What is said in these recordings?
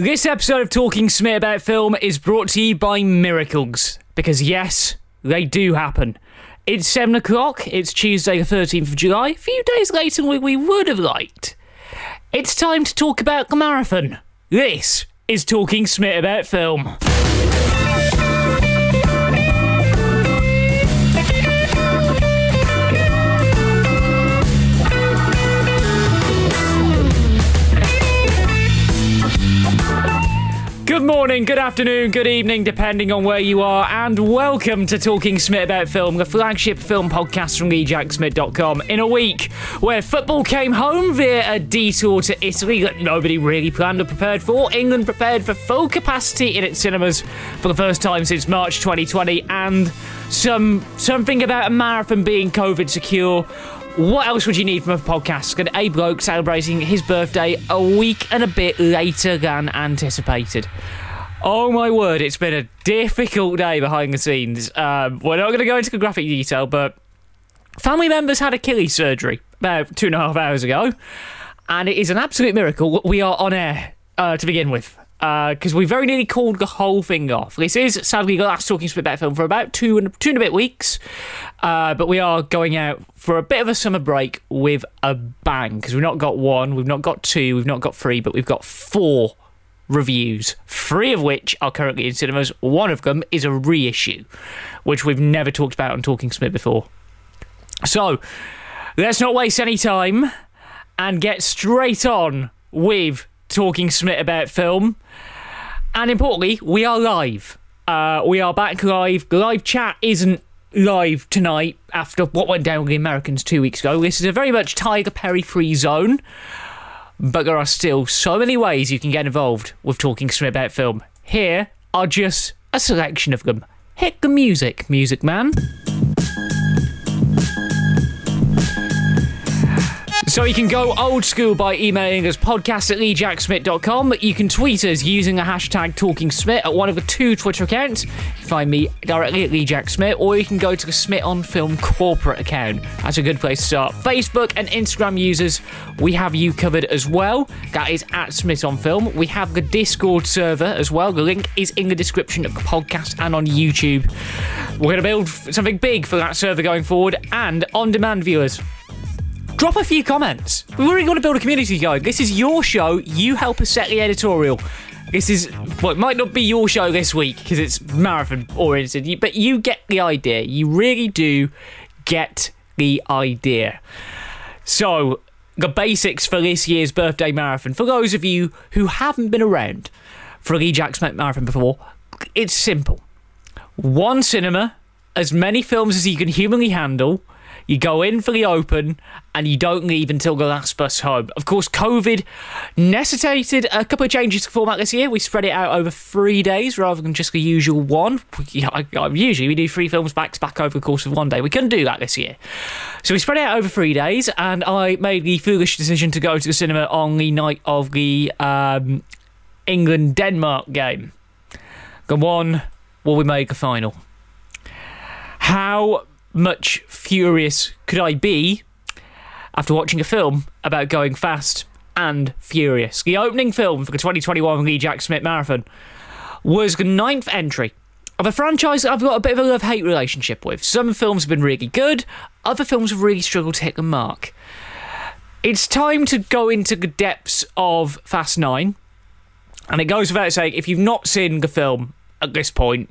This episode of Talking Smith About Film is brought to you by Miracles. Because, yes, they do happen. It's 7 o'clock, it's Tuesday, the 13th of July, a few days later than we would have liked. It's time to talk about the marathon. This is Talking Smith About Film. Good morning, good afternoon, good evening, depending on where you are, and welcome to Talking Smith About Film, the flagship film podcast from ejacksmith.com. In a week where football came home via a detour to Italy that nobody really planned or prepared for, England prepared for full capacity in its cinemas for the first time since March 2020, and some something about a marathon being COVID secure. What else would you need from a podcast? Got a bloke celebrating his birthday a week and a bit later than anticipated. Oh my word, it's been a difficult day behind the scenes. Um, we're not going to go into graphic detail, but family members had Achilles surgery about two and a half hours ago, and it is an absolute miracle we are on air uh, to begin with. Because we very nearly called the whole thing off. This is sadly the last talking Smith film for about two and two and a bit weeks, uh, but we are going out for a bit of a summer break with a bang because we've not got one, we've not got two, we've not got three, but we've got four reviews, three of which are currently in cinemas. One of them is a reissue, which we've never talked about on Talking Smith before. So let's not waste any time and get straight on with Talking Smith about film. And importantly, we are live. Uh, we are back live. Live chat isn't live tonight after what went down with the Americans two weeks ago. This is a very much Tiger Perry free zone. But there are still so many ways you can get involved with Talking Smith about film. Here are just a selection of them. Hit the music, music man. So you can go old school by emailing us podcast at leejacksmith.com. You can tweet us using the hashtag TalkingSmith at one of the two Twitter accounts. You can find me directly at leejacksmith, or you can go to the Smith on Film corporate account. That's a good place to start. Facebook and Instagram users, we have you covered as well. That is at Smith on Film. We have the Discord server as well. The link is in the description of the podcast and on YouTube. We're going to build something big for that server going forward and on demand viewers drop a few comments. We really want to build a community going. This is your show. You help us set the editorial. This is well, it might not be your show this week because it's marathon oriented, but you get the idea. You really do get the idea. So, the basics for this year's birthday marathon, for those of you who haven't been around for a Lee Jack Smith marathon before, it's simple. One cinema, as many films as you can humanly handle, you go in for the open and you don't leave until the last bus home. Of course, COVID necessitated a couple of changes to format this year. We spread it out over three days rather than just the usual one. Usually we do three films back to back over the course of one day. We couldn't do that this year. So we spread it out over three days and I made the foolish decision to go to the cinema on the night of the um, England Denmark game. The one where we make the final. How much furious could I be after watching a film about going fast and furious? The opening film for the 2021 Lee Jack Smith Marathon was the ninth entry of a franchise that I've got a bit of a love hate relationship with. Some films have been really good, other films have really struggled to hit the mark. It's time to go into the depths of Fast 9. And it goes without saying, if you've not seen the film at this point,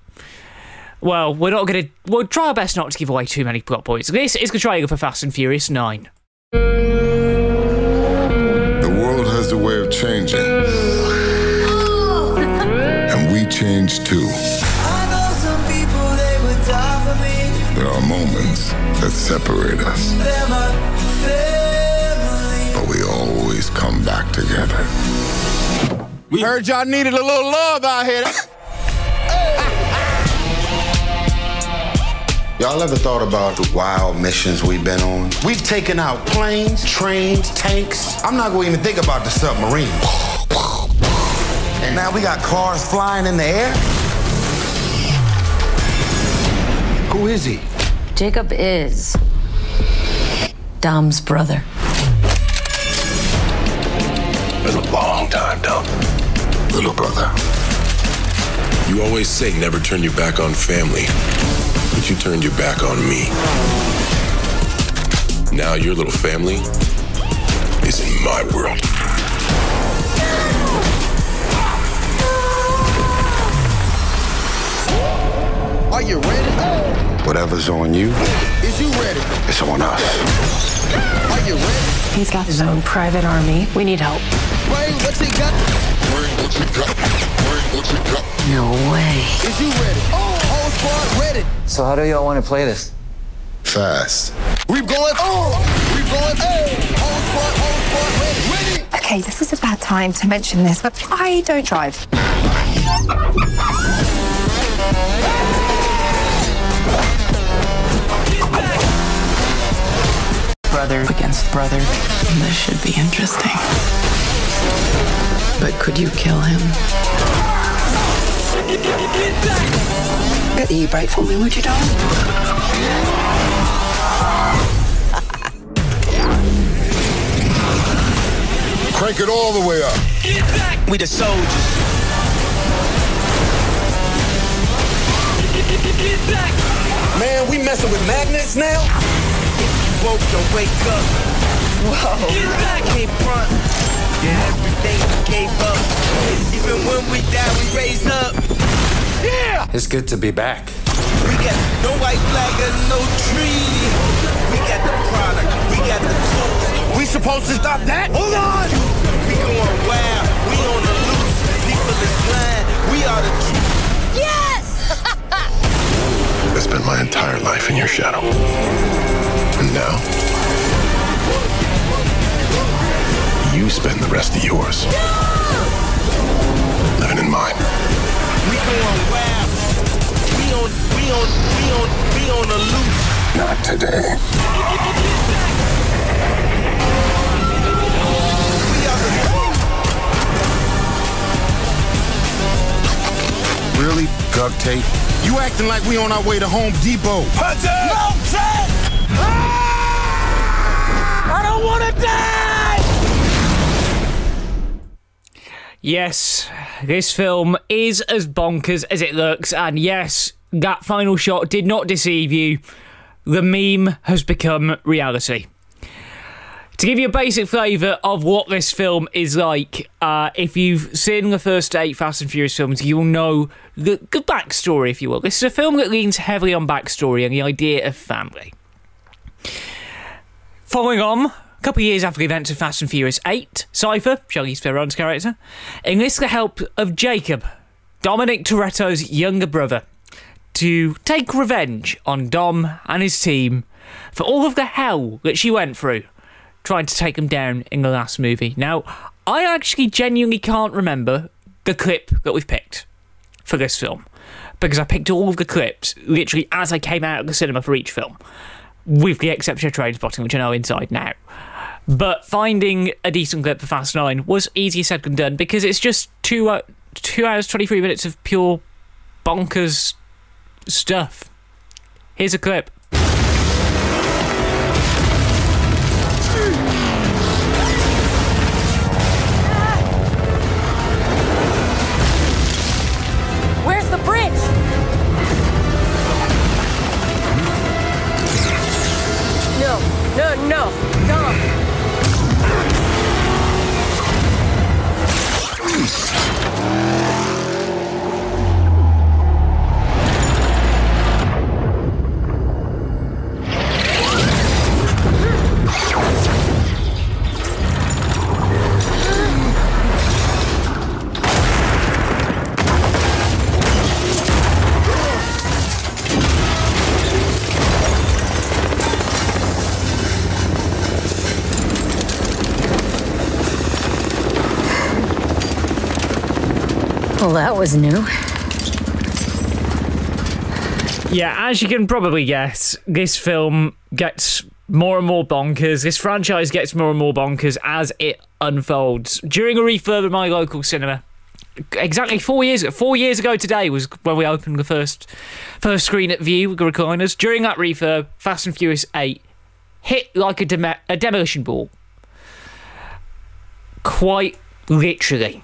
well, we're not going to. We'll try our best not to give away too many plot points. This is the trailer for Fast and Furious 9. The world has a way of changing. And we change too. There are moments that separate us. But we always come back together. We heard y'all needed a little love out here. Y'all ever thought about the wild missions we've been on? We've taken out planes, trains, tanks. I'm not going to even think about the submarine. And now we got cars flying in the air? Who is he? Jacob is Dom's brother. Been a long time, Dom. little brother. You always say never turn your back on family, but you turned your back on me. Now your little family is in my world. Are you ready? Whatever's on you, Is you ready? it's on us. Are you ready? He's got his own private army. We need help. Bring what you got. Bring what you got. Bring what you got. No way. Is you ready? Oh, Whole squad ready. So how do y'all want to play this? Fast. We going. Oh, we going. Hey, oh, whole squad, whole squad ready. Ready. Okay, this is a bad time to mention this, but I don't drive. Brother against brother. This should be interesting. But could you kill him? Get the e-brake for me, would you, darling? Crank it all the way up. We the soldiers. Man, we messing with magnets now? Woke to wake up. Whoa. Can't front. Yeah, everything we gave up. Even when we die, we raise up. Yeah! It's good to be back. We got no white flag and no tree. We got the product. We got the tools. We supposed to stop that? Hold on! We going wild. We on the loose. People is blind. We are the truth. Yes! I spent my entire life in your shadow. And now, you spend the rest of yours living in mine. We going wild. We on, we on, we on, we on the loose. Not today. We are. Really? Duct tape? You acting like we on our way to Home Depot. Hunter! No, Ted! Don't want to die! Yes, this film is as bonkers as it looks, and yes, that final shot did not deceive you. The meme has become reality. To give you a basic flavour of what this film is like, uh, if you've seen the first eight Fast and Furious films, you will know the, the backstory, if you will. This is a film that leans heavily on backstory and the idea of family. Following on, a couple of years after the events of Fast and Furious 8, Cypher, Charlize Theron's character, enlists the help of Jacob, Dominic Toretto's younger brother, to take revenge on Dom and his team for all of the hell that she went through trying to take him down in the last movie. Now, I actually genuinely can't remember the clip that we've picked for this film because I picked all of the clips literally as I came out of the cinema for each film, with the exception of Trainspotting, which I know inside now. But finding a decent clip for Fast Nine was easier said than done because it's just two uh, two hours twenty three minutes of pure bonkers stuff. Here's a clip. Was new. Yeah, as you can probably guess, this film gets more and more bonkers. This franchise gets more and more bonkers as it unfolds. During a refurb at my local cinema, exactly four years four years ago today was when we opened the first first screen at Vue the recliners. During that refurb, Fast and Furious 8 hit like a, dem- a demolition ball. Quite literally.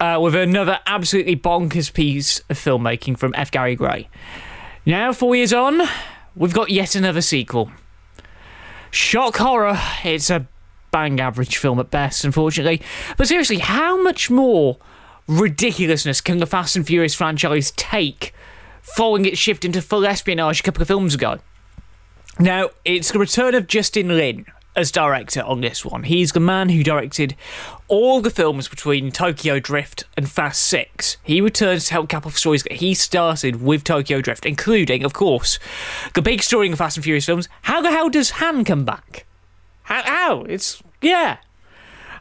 Uh, with another absolutely bonkers piece of filmmaking from F. Gary Gray. Now, four years on, we've got yet another sequel. Shock horror. It's a bang average film at best, unfortunately. But seriously, how much more ridiculousness can the Fast and Furious franchise take following its shift into full espionage a couple of films ago? Now, it's the return of Justin Lin as director on this one. He's the man who directed all the films between Tokyo Drift and Fast 6. He returns to help cap off stories that he started with Tokyo Drift, including, of course, the big story in the Fast and Furious films. How the hell does Han come back? How? how? It's. Yeah.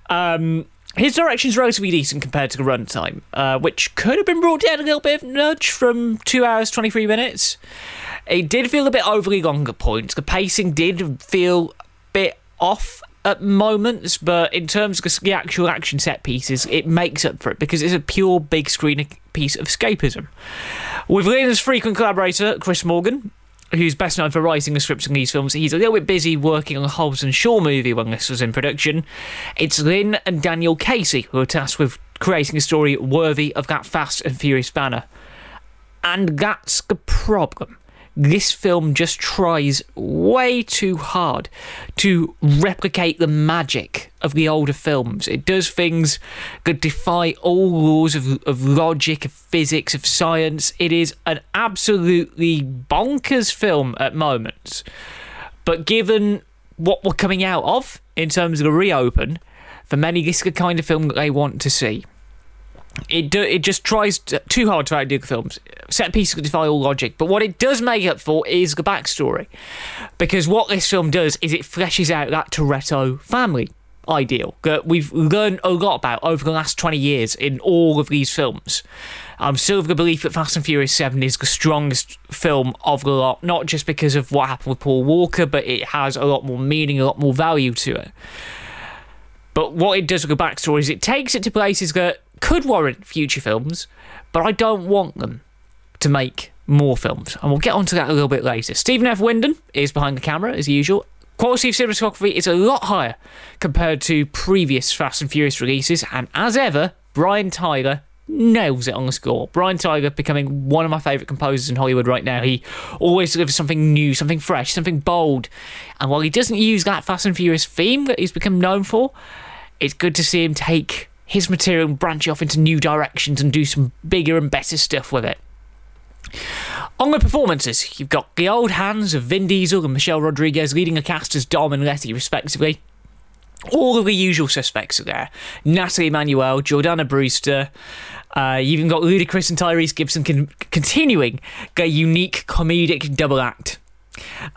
Um, his direction's relatively decent compared to the runtime, uh, which could have been brought down a little bit of nudge from 2 hours 23 minutes. It did feel a bit overly long at points. The pacing did feel bit off at moments, but in terms of the actual action set pieces, it makes up for it because it's a pure big screen piece of escapism. With Lin's frequent collaborator, Chris Morgan, who's best known for writing the scripts in these films, he's a little bit busy working on a Hobbs and Shaw movie when this was in production. It's Lin and Daniel Casey who are tasked with creating a story worthy of that Fast and Furious banner. And that's the problem this film just tries way too hard to replicate the magic of the older films. It does things that defy all laws of, of logic, of physics, of science. It is an absolutely bonkers film at moments. But given what we're coming out of in terms of the reopen, for many, this is the kind of film that they want to see it do, it just tries to, too hard to outdo the films. Set pieces defy all logic, but what it does make up for is the backstory, because what this film does is it fleshes out that Toretto family ideal that we've learned a lot about over the last 20 years in all of these films. Um, I'm still of the belief that Fast and Furious 7 is the strongest film of the lot, not just because of what happened with Paul Walker, but it has a lot more meaning, a lot more value to it. But what it does with the backstory is it takes it to places that could warrant future films, but I don't want them to make more films. And we'll get onto that a little bit later. Stephen F. Windon is behind the camera, as usual. Quality of cinematography is a lot higher compared to previous Fast and Furious releases, and as ever, Brian Tyler nails it on the score. Brian Tyler becoming one of my favourite composers in Hollywood right now. He always delivers something new, something fresh, something bold. And while he doesn't use that Fast and Furious theme that he's become known for, it's good to see him take his material and branch off into new directions and do some bigger and better stuff with it. On the performances, you've got the old hands of Vin Diesel and Michelle Rodriguez leading a cast as Dom and Letty, respectively. All of the usual suspects are there. Nathalie Emmanuel, Jordana Brewster. Uh, you've even got Ludacris and Tyrese Gibson con- continuing their unique comedic double act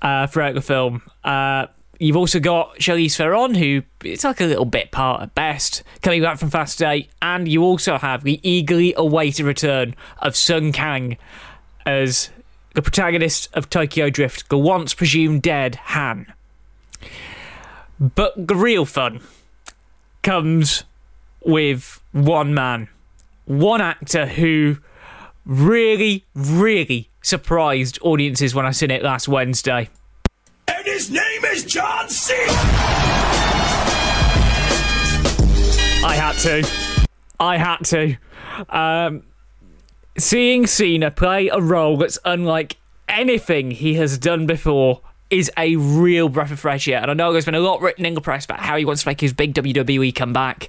uh, throughout the film. Uh, You've also got Charlize Theron, who it's like a little bit part at best, coming back from Fast 8. And you also have the eagerly awaited return of Sung Kang as the protagonist of Tokyo Drift, the once presumed dead Han. But the real fun comes with one man, one actor who really, really surprised audiences when I seen it last Wednesday and his name is John Cena. I had to. I had to. Um, seeing Cena play a role that's unlike anything he has done before is a real breath of fresh air. And I know there's been a lot written in the press about how he wants to make his big WWE comeback.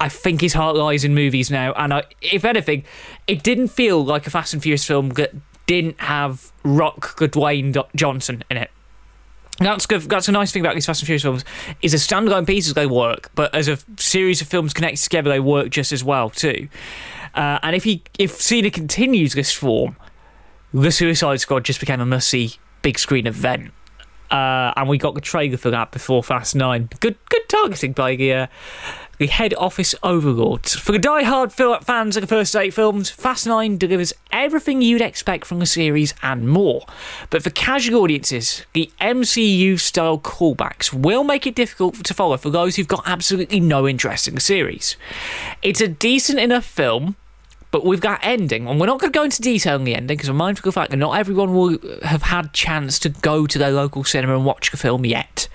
I think his heart lies in movies now. And I, if anything, it didn't feel like a Fast and Furious film that didn't have Rock Dwayne Johnson in it. That's good. That's a nice thing about these Fast and Furious films is as standalone pieces they work, but as a series of films connected together, they work just as well too. Uh, and if he if Cena continues this form, the Suicide Squad just became a see big screen event. Uh, and we got the trailer for that before Fast Nine. Good, good targeting by the uh, the head office overlords. For the die-hard fans of the first eight films, Fast 9 delivers everything you'd expect from the series and more. But for casual audiences, the MCU-style callbacks will make it difficult to follow for those who've got absolutely no interest in the series. It's a decent enough film, but with that ending, and we're not going to go into detail on the ending because we're mindful of the fact that not everyone will have had chance to go to their local cinema and watch the film yet.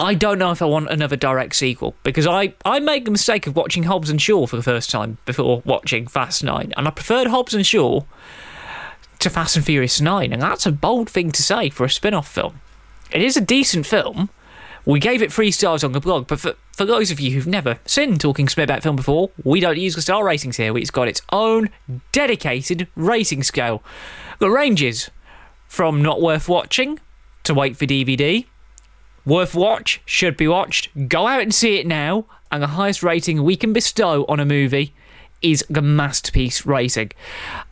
I don't know if I want another direct sequel because I, I made the mistake of watching Hobbs and Shaw for the first time before watching Fast 9, and I preferred Hobbs and Shaw to Fast and Furious 9, and that's a bold thing to say for a spin off film. It is a decent film. We gave it three stars on the blog, but for, for those of you who've never seen Talking Smith about film before, we don't use the star ratings here. It's got its own dedicated rating scale. The ranges from not worth watching to wait for DVD, worth watch, should be watched, go out and see it now, and the highest rating we can bestow on a movie is the masterpiece rating.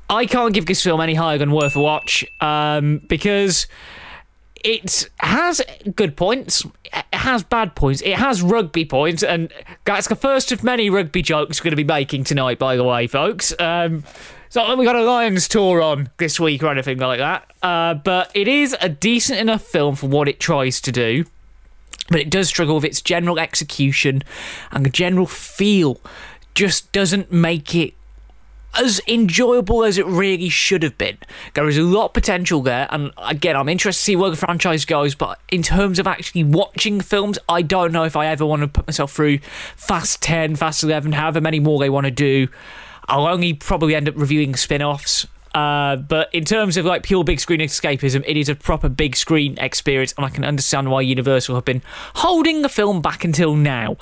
I can't give this film any higher than worth a watch um, because it has good points. It has bad points. It has rugby points, and that's the first of many rugby jokes we're going to be making tonight. By the way, folks. Um, it's not like we got a Lions tour on this week or anything like that. Uh, but it is a decent enough film for what it tries to do. But it does struggle with its general execution and the general feel just doesn't make it as enjoyable as it really should have been. There is a lot of potential there, and again, I'm interested to see where the franchise goes. But in terms of actually watching films, I don't know if I ever want to put myself through Fast 10, Fast 11, however many more they want to do. I'll only probably end up reviewing spin offs. Uh, but in terms of like pure big screen escapism, it is a proper big screen experience, and I can understand why Universal have been holding the film back until now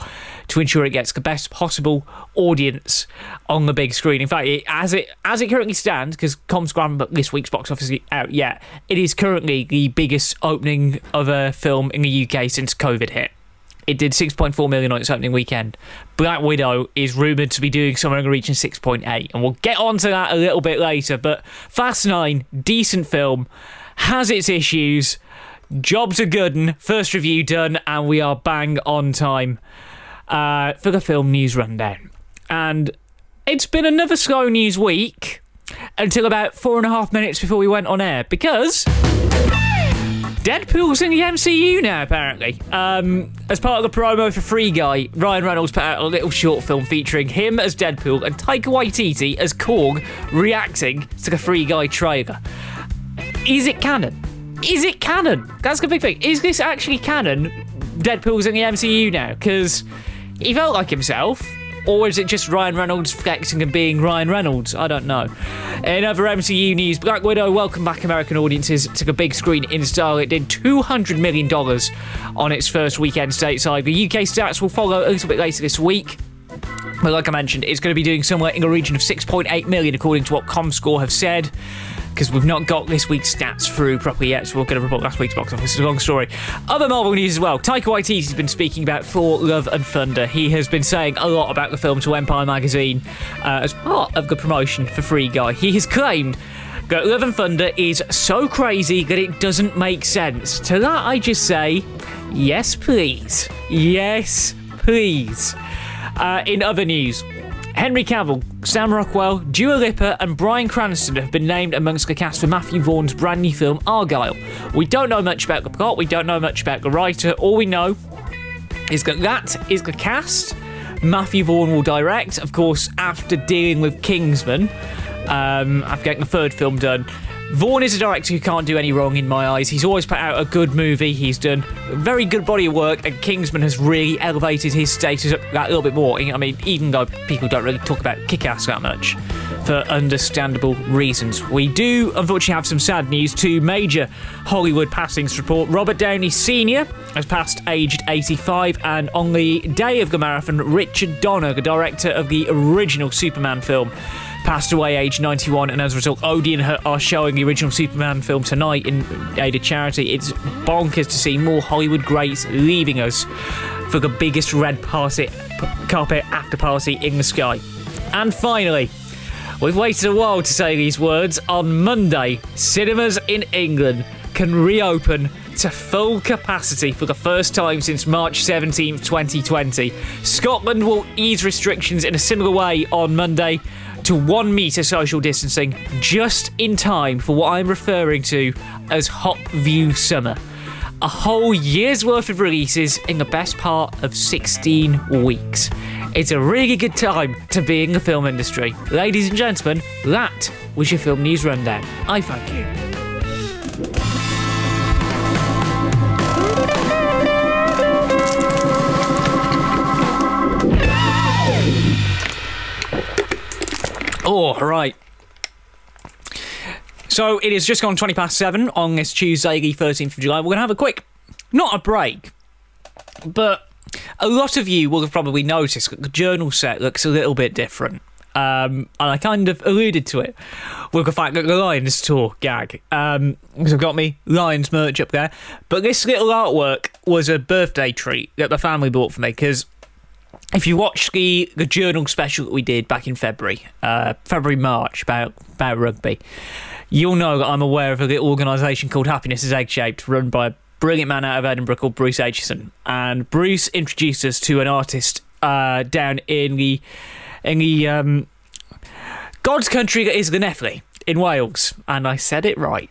to ensure it gets the best possible audience on the big screen. In fact, it, as it as it currently stands, because ComScore but this week's box office out yet, it is currently the biggest opening of a film in the UK since COVID hit. It did 6.4 million on its opening weekend. Black Widow is rumoured to be doing somewhere region 6.8, and we'll get onto that a little bit later. But Fast 9, decent film, has its issues. Jobs are good, and first review done, and we are bang on time uh, for the film news rundown. And it's been another slow news week until about four and a half minutes before we went on air because. Deadpool's in the MCU now, apparently. Um, as part of the promo for Free Guy, Ryan Reynolds put out a little short film featuring him as Deadpool and Taika Waititi as Korg reacting to the Free Guy trailer. Is it canon? Is it canon? That's the big thing. Is this actually canon? Deadpool's in the MCU now? Because he felt like himself. Or is it just Ryan Reynolds flexing and being Ryan Reynolds? I don't know. In other MCU news, Black Widow welcomed back American audiences to the big screen in style. It did $200 million on its first weekend stateside. The UK stats will follow a little bit later this week. But like I mentioned, it's going to be doing somewhere in a region of 6.8 million, according to what ComScore have said because we've not got this week's stats through properly yet, so we're going to report last week's box office. It's a long story. Other Marvel news as well. Taika Waititi has been speaking about Thor: Love and Thunder. He has been saying a lot about the film to Empire magazine uh, as part of the promotion for Free Guy. He has claimed that Love and Thunder is so crazy that it doesn't make sense. To that, I just say, yes, please. Yes, please. Uh, in other news, Henry Cavill, Sam Rockwell, Dua Lipa, and Bryan Cranston have been named amongst the cast for Matthew Vaughn's brand new film Argylle. We don't know much about the plot, we don't know much about the writer. All we know is that that is the cast. Matthew Vaughn will direct, of course, after dealing with Kingsman, um, after getting the third film done. Vaughn is a director who can't do any wrong in my eyes. He's always put out a good movie. He's done a very good body of work, and Kingsman has really elevated his status up that little bit more. I mean, even though people don't really talk about Kick-Ass that much, for understandable reasons. We do, unfortunately, have some sad news. Two major Hollywood passings report. Robert Downey Sr. has passed aged 85, and on the day of the marathon, Richard Donner, the director of the original Superman film, passed away aged 91 and as a result Odeon are showing the original Superman film tonight in aid of charity. It's bonkers to see more Hollywood greats leaving us for the biggest red party, carpet after party in the sky. And finally we've waited a while to say these words. On Monday cinemas in England can reopen to full capacity for the first time since March 17, 2020. Scotland will ease restrictions in a similar way on Monday to one metre social distancing just in time for what I'm referring to as Hot View Summer. A whole year's worth of releases in the best part of 16 weeks. It's a really good time to be in the film industry. Ladies and gentlemen, that was your film news rundown. I thank you. Oh, right. So it is just gone 20 past 7 on this Tuesday, the 13th of July. We're going to have a quick, not a break, but a lot of you will have probably noticed that the journal set looks a little bit different. Um, and I kind of alluded to it with the fact that the Lions tour gag. Um, because I've got me Lions merch up there. But this little artwork was a birthday treat that the family bought for me because if you watch the, the journal special that we did back in February, uh, February, March, about, about rugby, you'll know that I'm aware of a little organisation called Happiness is Egg Shaped, run by a brilliant man out of Edinburgh called Bruce Aitchison. And Bruce introduced us to an artist uh, down in the in the um, God's country that is the Neffely in Wales, and I said it right.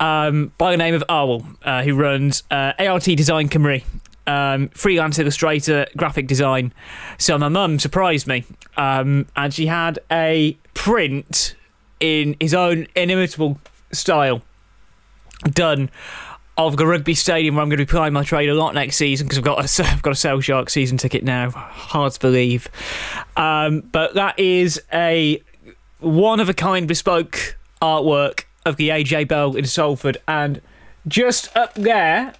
Um, by the name of Arwell, uh, who runs uh, ART Design Cymru, um, freelance illustrator, graphic design. So my mum surprised me, um, and she had a print in his own inimitable style done of the rugby stadium where I'm going to be playing my trade a lot next season because I've got a, I've got a Sale Shark season ticket now. Hard to believe, um, but that is a one of a kind bespoke artwork of the AJ Bell in Salford, and just up there,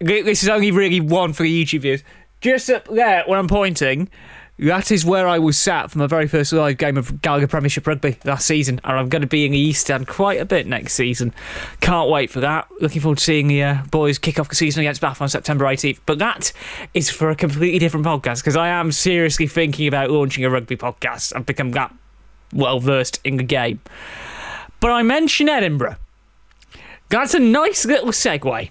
this is only really one for the YouTube viewers. Just up there, where I'm pointing, that is where I was sat for my very first live game of Gallagher Premiership Rugby last season, and I'm going to be in the East End quite a bit next season. Can't wait for that. Looking forward to seeing the uh, boys kick off the season against Bath on September 18th. But that is for a completely different podcast because I am seriously thinking about launching a rugby podcast. I've become that well versed in the game. But I mention Edinburgh. That's a nice little segue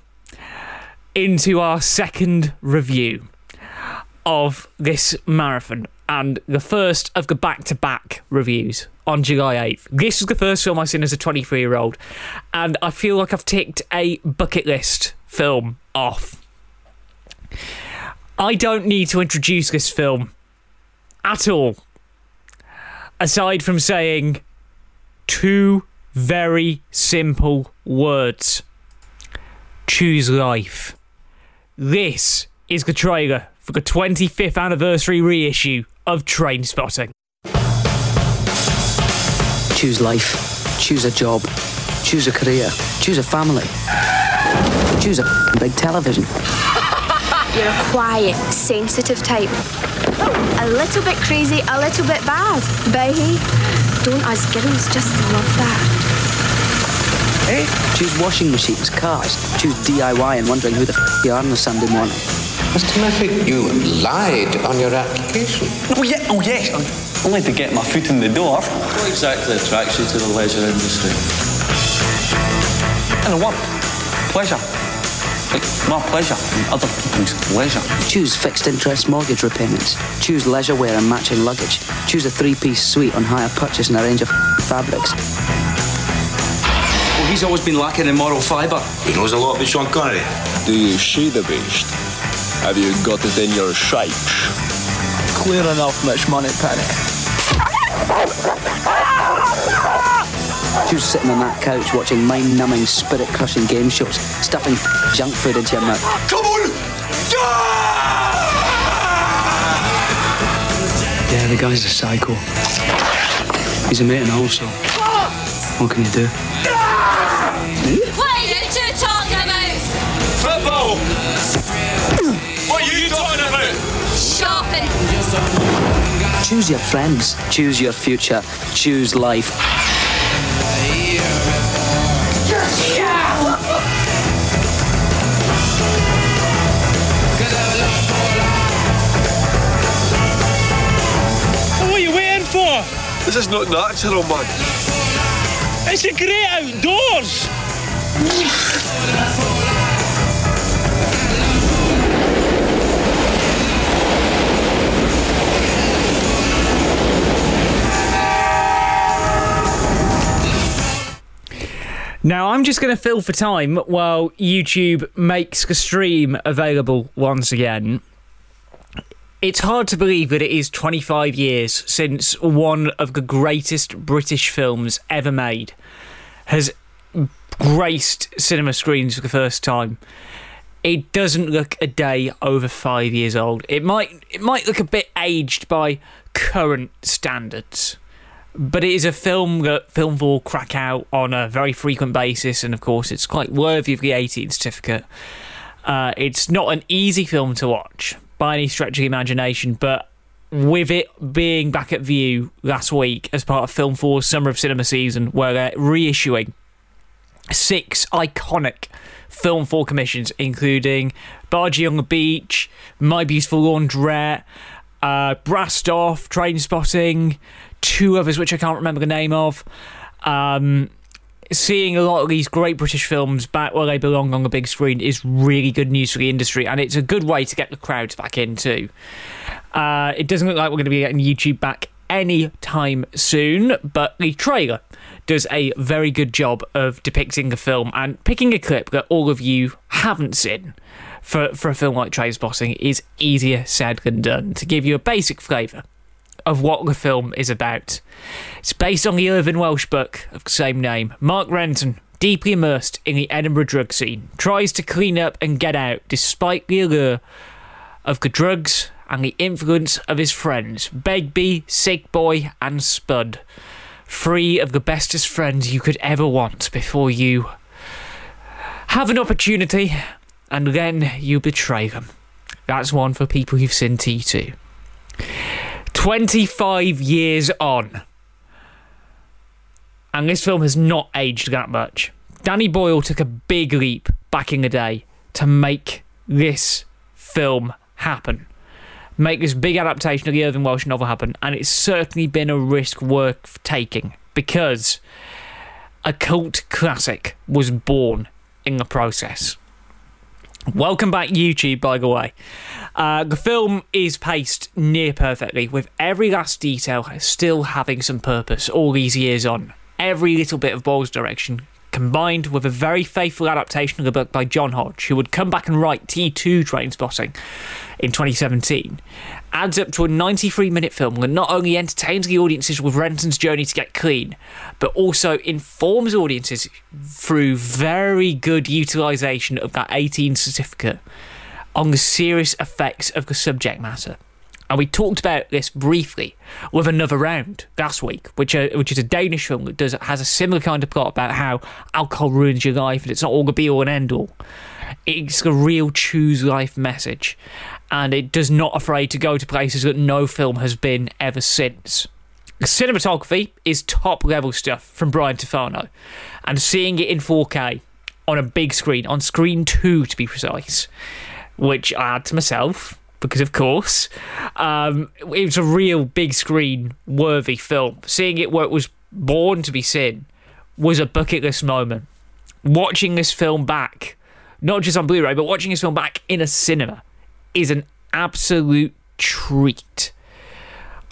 into our second review of this marathon and the first of the back to back reviews on July 8th. This is the first film I've seen as a 23 year old, and I feel like I've ticked a bucket list film off. I don't need to introduce this film at all, aside from saying two very simple words choose life. This is the trailer for the 25th anniversary reissue of Trainspotting. Choose life. Choose a job. Choose a career. Choose a family. Choose a big television. You're a quiet, sensitive type. A little bit crazy, a little bit bad. But hey, don't us girls just love that? Hey? Choose washing machines, cars. Choose DIY and wondering who the f you are on a Sunday morning. Mr. Murphy, you lied on your application. Oh, yeah, oh yes. Only to get my foot in the door. What exactly attracts you to the leisure industry? And know what? Pleasure. Like my pleasure and other people's leisure. Choose fixed interest mortgage repayments. Choose leisure wear and matching luggage. Choose a three-piece suite on hire purchase and a range of fabrics. Well, he's always been lacking in moral fibre. He knows a lot about Sean Connery. Do you see the beast? Have you got it in your sights? Clear enough, Miss Moneypenny. Choose sitting on that couch watching mind-numbing, spirit-crushing game shows, stuffing junk food into your mouth. Come on! Yeah, the guy's a psycho. He's a mate and also. What can you do? What are you two talking about? Football! What are you talking about? Shopping. Choose your friends. Choose your future. Choose life. What are you waiting for? This is not natural, man. It's a great outdoors! Now, I'm just going to fill for time while YouTube makes the stream available once again. It's hard to believe that it is 25 years since one of the greatest British films ever made has graced cinema screens for the first time. It doesn't look a day over five years old. It might it might look a bit aged by current standards, but it is a film that Film 4 crack out on a very frequent basis, and of course, it's quite worthy of the 18 certificate. Uh, it's not an easy film to watch by any stretch of the imagination, but with it being back at Vue last week as part of Film 4's Summer of Cinema season, where they're reissuing six iconic Film 4 commissions, including Bhaji on the Beach, My Beautiful Laundrette, uh, Brassed Off, Trainspotting, two others which I can't remember the name of. Um, seeing a lot of these great British films back where they belong on the big screen is really good news for the industry, and it's a good way to get the crowds back in too. Uh, it doesn't look like we're going to be getting YouTube back any time soon, but the trailer does a very good job of depicting the film and picking a clip that all of you haven't seen for, for a film like Trainspotting is easier said than done to give you a basic flavour of what the film is about. It's based on the Irvine Welsh book of the same name. Mark Renton, deeply immersed in the Edinburgh drug scene, tries to clean up and get out despite the allure of the drugs and the influence of his friends, Begbie, Sick Boy, and Spud. Three of the bestest friends you could ever want before you have an opportunity and then you betray them. That's one for people who've seen T2. 25 years on. And this film has not aged that much. Danny Boyle took a big leap back in the day to make this film happen. Make this big adaptation of the Irvine Welsh novel happen, and it's certainly been a risk worth taking because a cult classic was born in the process. Welcome back, YouTube, by the way. Uh, the film is paced near perfectly, with every last detail still having some purpose all these years on. Every little bit of Boyle's direction combined with a very faithful adaptation of the book by John Hodge, who would come back and write T2 Trainspotting in 2017, adds up to a 93 minute film that not only entertains the audiences with Renton's journey to get clean, but also informs audiences through very good utilisation of that 18 certificate on the serious effects of the subject matter. And we talked about this briefly with another round last week, which uh, which is a Danish film that does has a similar kind of plot about how alcohol ruins your life and it's not all the be all and end all. It's a real choose life message, and it does not afraid to go to places that no film has been ever since. The cinematography is top level stuff from Brian Tufano, and seeing it in 4K on a big screen, on screen two to be precise, which I had to myself because of course um, it was a real big screen worthy film. Seeing it where it was born to be seen was a bucket list moment. Watching this film back, not just on Blu-ray, but watching this film back in a cinema, is an absolute treat.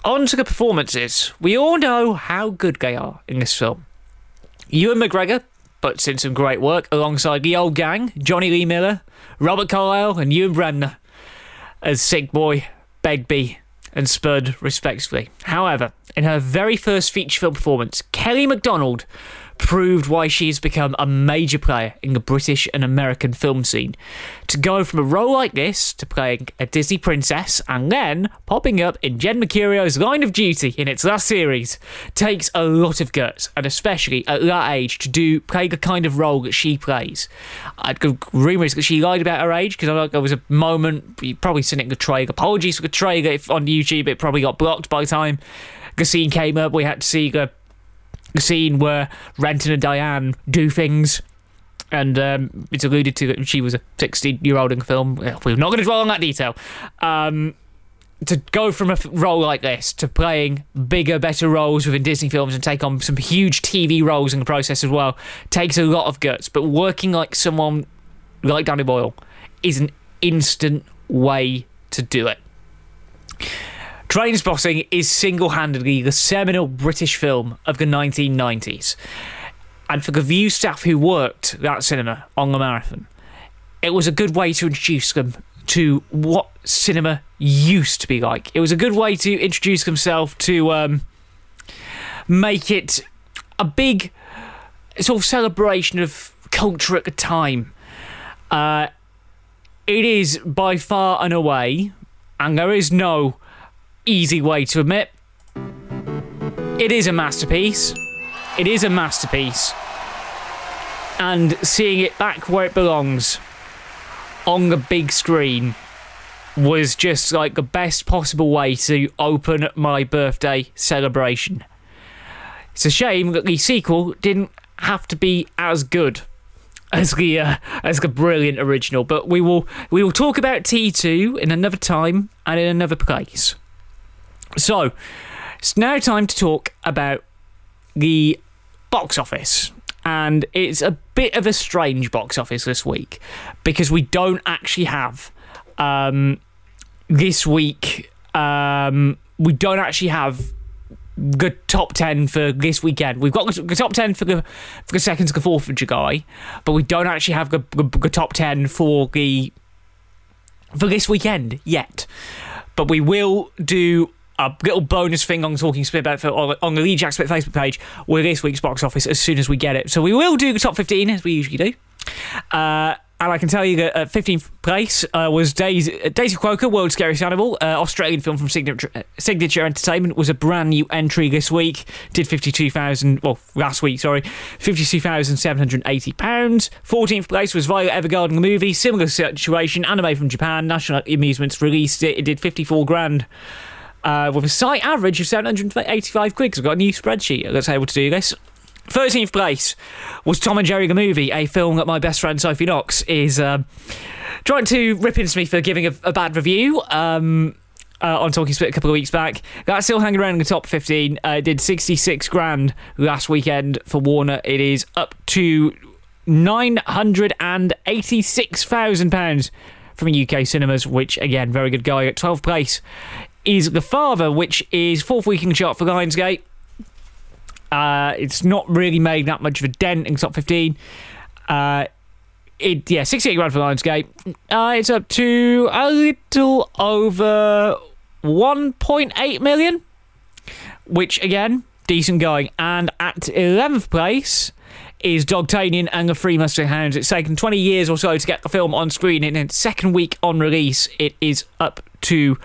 On to the performances. We all know how good they are in this film. Ewan McGregor puts in some great work alongside the old gang, Jonny Lee Miller, Robert Carlyle, and Ewen Bremner as Sick Boy, Begbie, and Spud, respectively. However, in her very first feature film performance, Kelly MacDonald proved why she's become a major player in the British and American film scene. To go from a role like this to playing a Disney princess and then popping up in Jed Mercurio's Line of Duty in its last series takes a lot of guts, and especially at that age to do play the kind of role that she plays. I'd go rumours that she lied about her age because I like there was a moment you probably seen it in the trailer. Apologies for the trailer if on YouTube it probably got blocked by the time the scene came up. We had to see the scene where Renton and Diane do things. And um, it's alluded to that she was a 16 year old in the film. We're not going to dwell on that detail. Um, to go from a role like this to playing bigger, better roles within Disney films and take on some huge TV roles in the process as well takes a lot of guts. But working like someone like Danny Boyle is an instant way to do it. Trainspotting is single handedly the seminal British film of the 1990s. And for the Vue staff who worked that cinema on the marathon, it was a good way to introduce them to what cinema used to be like. It was a good way to introduce themselves to um, make it a big sort of celebration of culture at the time. Uh, it is by far and away, and there is no easy way to admit It is a masterpiece. It is a masterpiece. And seeing it back where it belongs on the big screen was just like the best possible way to open my birthday celebration. It's a shame that the sequel didn't have to be as good as the uh, as the brilliant original, but we will we will talk about T2 in another time and in another place. So, it's now time to talk about the box office. And it's a bit of a strange box office this week because we don't actually have um, this week. Um, we don't actually have the top 10 for this weekend. We've got the top 10 for the for the second to the fourth of July, but we don't actually have the, the, the top 10 for the for this weekend yet. But we will do a little bonus thing on Talking Smith about on the Lee Jack Smith Facebook page with this week's box office as soon as we get it. So we will do the top 15 as we usually do. Uh, and I can tell you that at 15th place uh, was Daisy, Daisy Quokka, World's Scariest Animal, uh, Australian film from Signature, Signature Entertainment, was a brand new entry this week. Did 52,000, well, last week, sorry, £52,780. 14th place was Violet Evergarden, the movie, similar situation, anime from Japan, National Amusements released it, it did 54 grand. Uh, with a site average of 785 quid, because I've got a new spreadsheet that's able to do this. 13th place was Tom and Jerry the movie, a film that my best friend Sophie Knox is um, trying to rip into me for giving a, a bad review. Um, uh, on Talking Smith a couple of weeks back. That's still hanging around in the top 15. Uh, did 66 grand last weekend for Warner. It is up to £986,000 from UK cinemas, which, again, very good guy. At 12th place is The Father, which is fourth week in chart for Lionsgate. Uh, it's not really made that much of a dent in top 15. Uh, it yeah, 68 grand for Lionsgate. Uh, it's up to a little over 1.8 million, which again, decent going. And at 11th place is Dogtanian and the Three Muskehounds. It's taken 20 years or so to get the film on screen. and In its second week on release, it is up to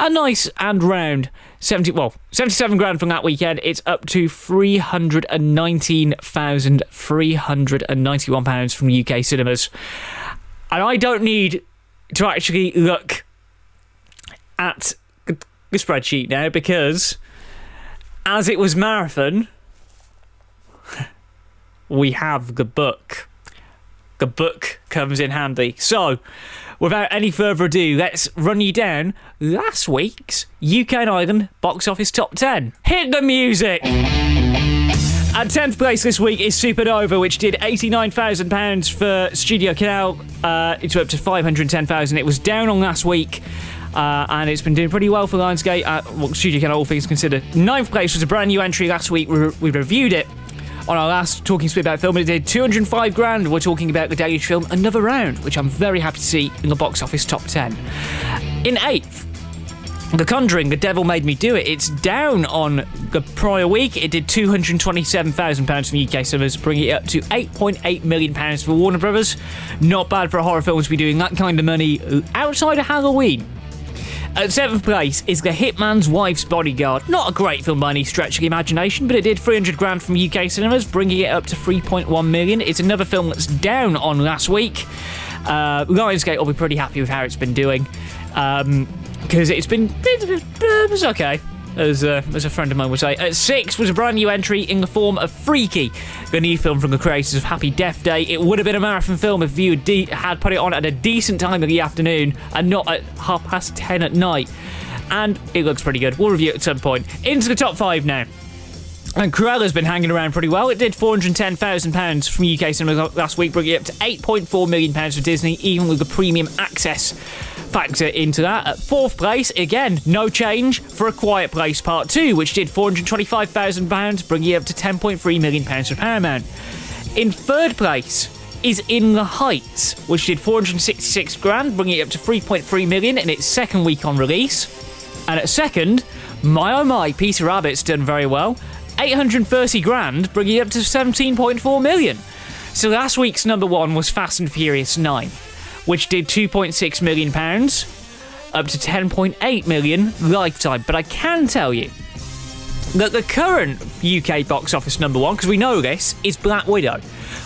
a nice and round 70 well 77 grand from that weekend. It's up to 319,391 pounds from UK cinemas. And I don't need to actually look at the spreadsheet now because as it was marathon we have the book. The book comes in handy. So without any further ado, let's run you down last week's UK and Ireland box office top 10. Hit the music! At 10th place this week is Supernova, which did £89,000 for Studio Canal. Uh, it's up to 510000 It was down on last week. Uh, and it's been doing pretty well for Lionsgate. Uh, well, Studio Canal, all things considered. Ninth place was a brand new entry last week. We, we reviewed it on our last Talking Smith About film, it did 205 grand. We're talking about the Deluge film Another Round, which I'm very happy to see in the box office top 10. In eighth, the Conjuring, The Devil Made Me Do It. It's down on the prior week. It did £227,000 from UK cinemas, bringing it up to £8.8 million for Warner Brothers. Not bad for a horror film to be doing that kind of money outside of Halloween. At seventh place is The Hitman's Wife's Bodyguard. Not a great film by any stretch of the imagination, but it did 300 grand from UK cinemas, bringing it up to 3.1 million. It's another film that's down on last week. Uh, Lionsgate will be pretty happy with how it's been doing because um, it's been it's okay as, uh, as a friend of mine would say. At six was a brand new entry in the form of Freaky, the new film from the creators of Happy Death Day. It would have been a marathon film if you de- had put it on at a decent time of the afternoon and not at half past ten at night. And it looks pretty good. We'll review it at some point. Into the top five now. And Cruella's been hanging around pretty well. It did £410,000 from UK cinemas last week, bringing it up to £8.4 million for Disney, even with the premium access factor into that. At fourth place, again, no change for A Quiet Place Part 2, which did £425,000, bringing it up to £10.3 million for Paramount. In third place is In the Heights, which did 466 grand, bringing it up to 3.3 million in its second week on release. And at second, my oh my, Peter Rabbit's done very well. 830 grand, bringing it up to 17.4 million. So last week's number one was Fast and Furious 9, which did 2.6 million pounds, up to 10.8 million lifetime. But I can tell you that the current UK box office number one, because we know this, is Black Widow,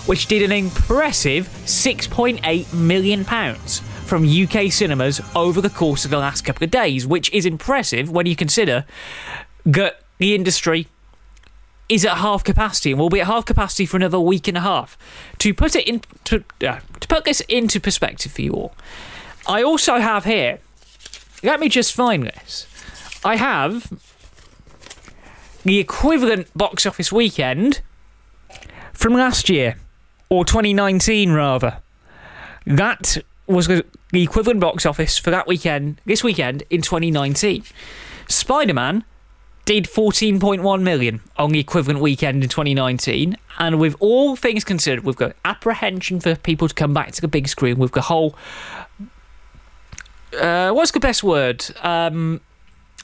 which did an impressive £6.8 million from UK cinemas over the course of the last couple of days, which is impressive when you consider that the industry is at half capacity and will be at half capacity for another week and a half. To put it in to, uh, to put this into perspective for you all, I also have here. Let me just find this. I have the equivalent box office weekend from last year, or 2019 rather. That was the equivalent box office for that weekend, this weekend in 2019. Spider Man did 14.1 million on the equivalent weekend in 2019. And with all things considered, we've got apprehension for people to come back to the big screen, with the whole. Uh, what's the best word? Um,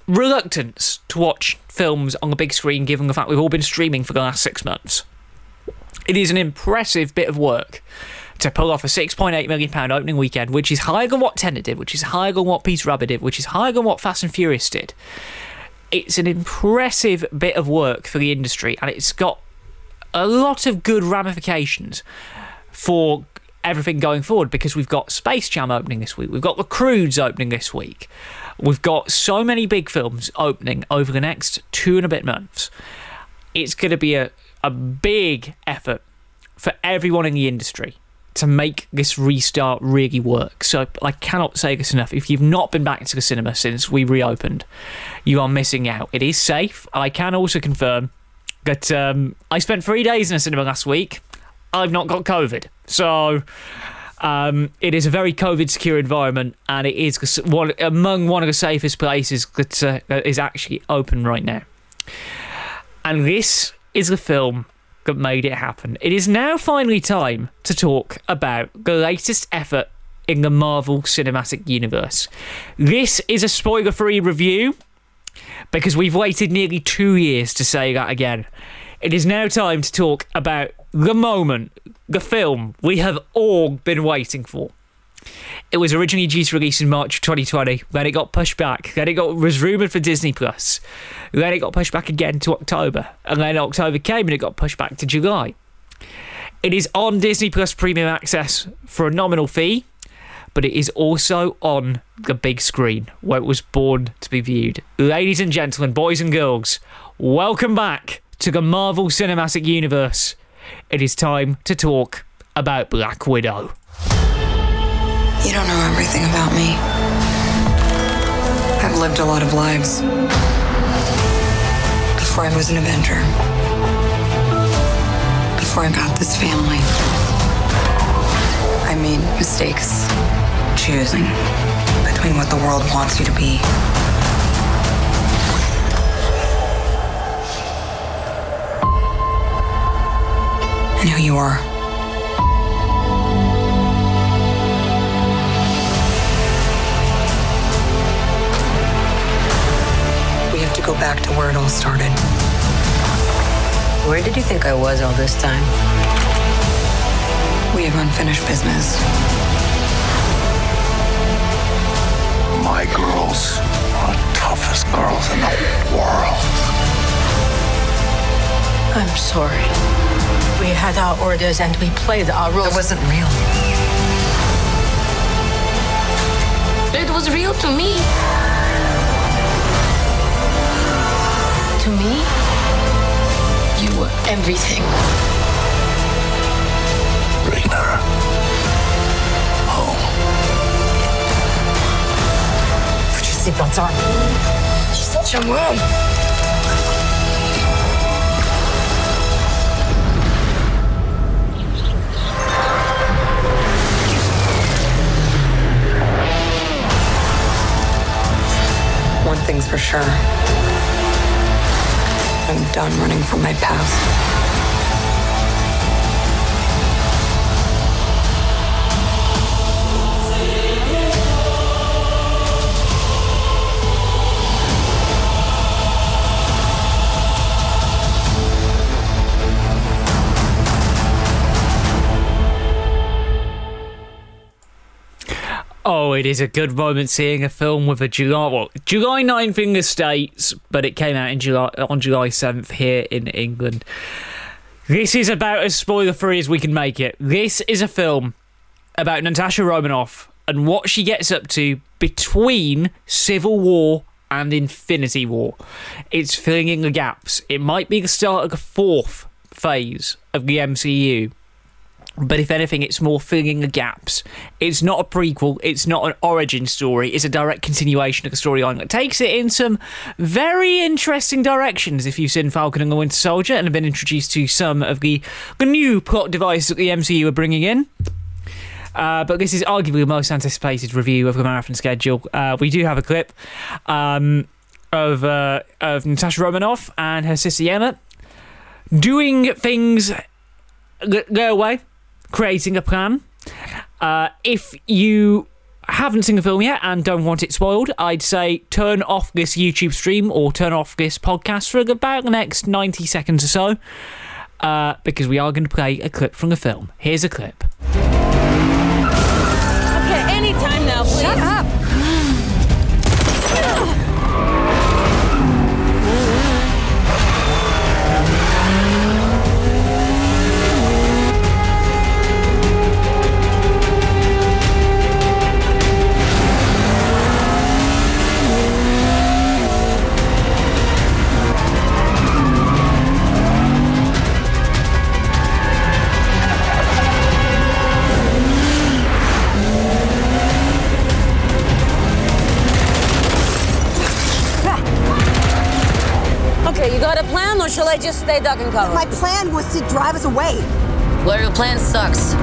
reluctance to watch films on the big screen, given the fact we've all been streaming for the last six months. It is an impressive bit of work to pull off a £6.8 million opening weekend, which is higher than what Tenet did, which is higher than what Peter Rabbit did, which is higher than what Fast and Furious did. It's an impressive bit of work for the industry, and it's got a lot of good ramifications for everything going forward because we've got Space Jam opening this week, we've got The Croods opening this week, we've got so many big films opening over the next two and a bit months. It's going to be a, a big effort for everyone in the industry to make this restart really work. So I cannot say this enough. If you've not been back to the cinema since we reopened, you are missing out. It is safe. I can also confirm that um, I spent three days in a cinema last week. I've not got COVID. So um, it is a very COVID secure environment and it is one, among one of the safest places that uh, is actually open right now. And this is a film made it happen. It is now finally time to talk about the latest effort in the Marvel Cinematic Universe. This is a spoiler free review because we've waited nearly two years to say that again. It is now time to talk about the moment, the film we have all been waiting for. It was originally due to release in March 2020, then it got pushed back, then it got was rumoured for Disney Plus, then it got pushed back again to October, and then October came and it got pushed back to July. It is on Disney Plus Premium Access for a nominal fee, but it is also on the big screen where it was born to be viewed. Ladies and gentlemen, boys and girls, welcome back to the Marvel Cinematic Universe. It is time to talk about Black Widow. You don't know everything about me. I've lived a lot of lives. Before I was an Avenger. Before I got this family. I made mistakes choosing between what the world wants you to be and who you are. Go back to where it all started. Where did you think I was all this time? We have unfinished business. My girls are the toughest girls in the world. I'm sorry. We had our orders and we played our roles. It wasn't real. It was real to me. To me, you were everything. Bring her home. Put your seatbelt on. She's such a mom. One thing's for sure. I'm done running from my past. Oh, it is a good moment seeing a film with a July well, July 9th in the States, but it came out in July on July 7th here in England. This is about as spoiler free as we can make it. This is a film about Natasha Romanoff and what she gets up to between Civil War and Infinity War. It's filling in the gaps. It might be the start of the fourth phase of the MCU. But if anything, it's more filling the gaps. It's not a prequel, it's not an origin story, it's a direct continuation of the storyline that takes it in some very interesting directions if you've seen Falcon and the Winter Soldier and have been introduced to some of the, the new plot devices that the MCU are bringing in. Uh, but this is arguably the most anticipated review of the marathon schedule. Uh, we do have a clip um, of uh, of Natasha Romanoff and her sister Emma doing things their way, creating a plan. Uh, if you haven't seen the film yet and don't want it spoiled, I'd say turn off this YouTube stream or turn off this podcast for about the next 90 seconds or so. Uh, because we are going to play a clip from the film. Here's a clip. Or shall I just stay duck and cover? My plan was to drive us away. Well, your plan sucks.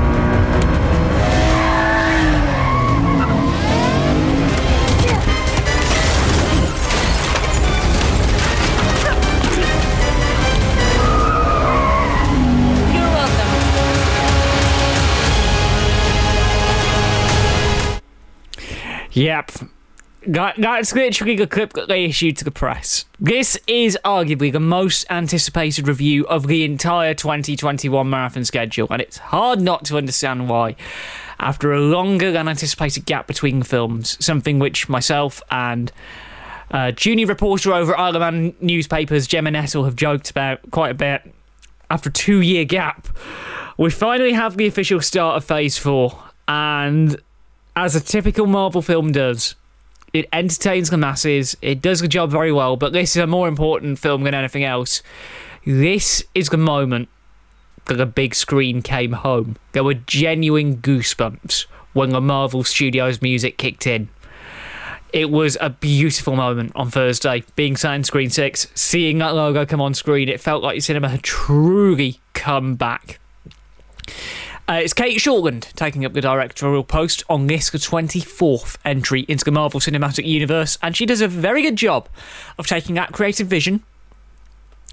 You're welcome. Yep. That, that's literally the clip that they issued to the press. This is arguably the most anticipated review of the entire 2021 marathon schedule, and it's hard not to understand why. After a longer than anticipated gap between films, something which myself and uh, junior reporter over at Man newspapers, Gemma Nettle, have joked about quite a bit. After a two year gap, we finally have the official start of Phase 4, and as a typical Marvel film does, it entertains the masses, it does the job very well, but this is a more important film than anything else. This is the moment that the big screen came home. There were genuine goosebumps when the Marvel Studios music kicked in. It was a beautiful moment on Thursday, being sat in screen six, seeing that logo come on screen. It felt like the cinema had truly come back. Uh, it's Cate Shortland taking up the directorial post on this, the 24th entry into the Marvel Cinematic Universe, and she does a very good job of taking that creative vision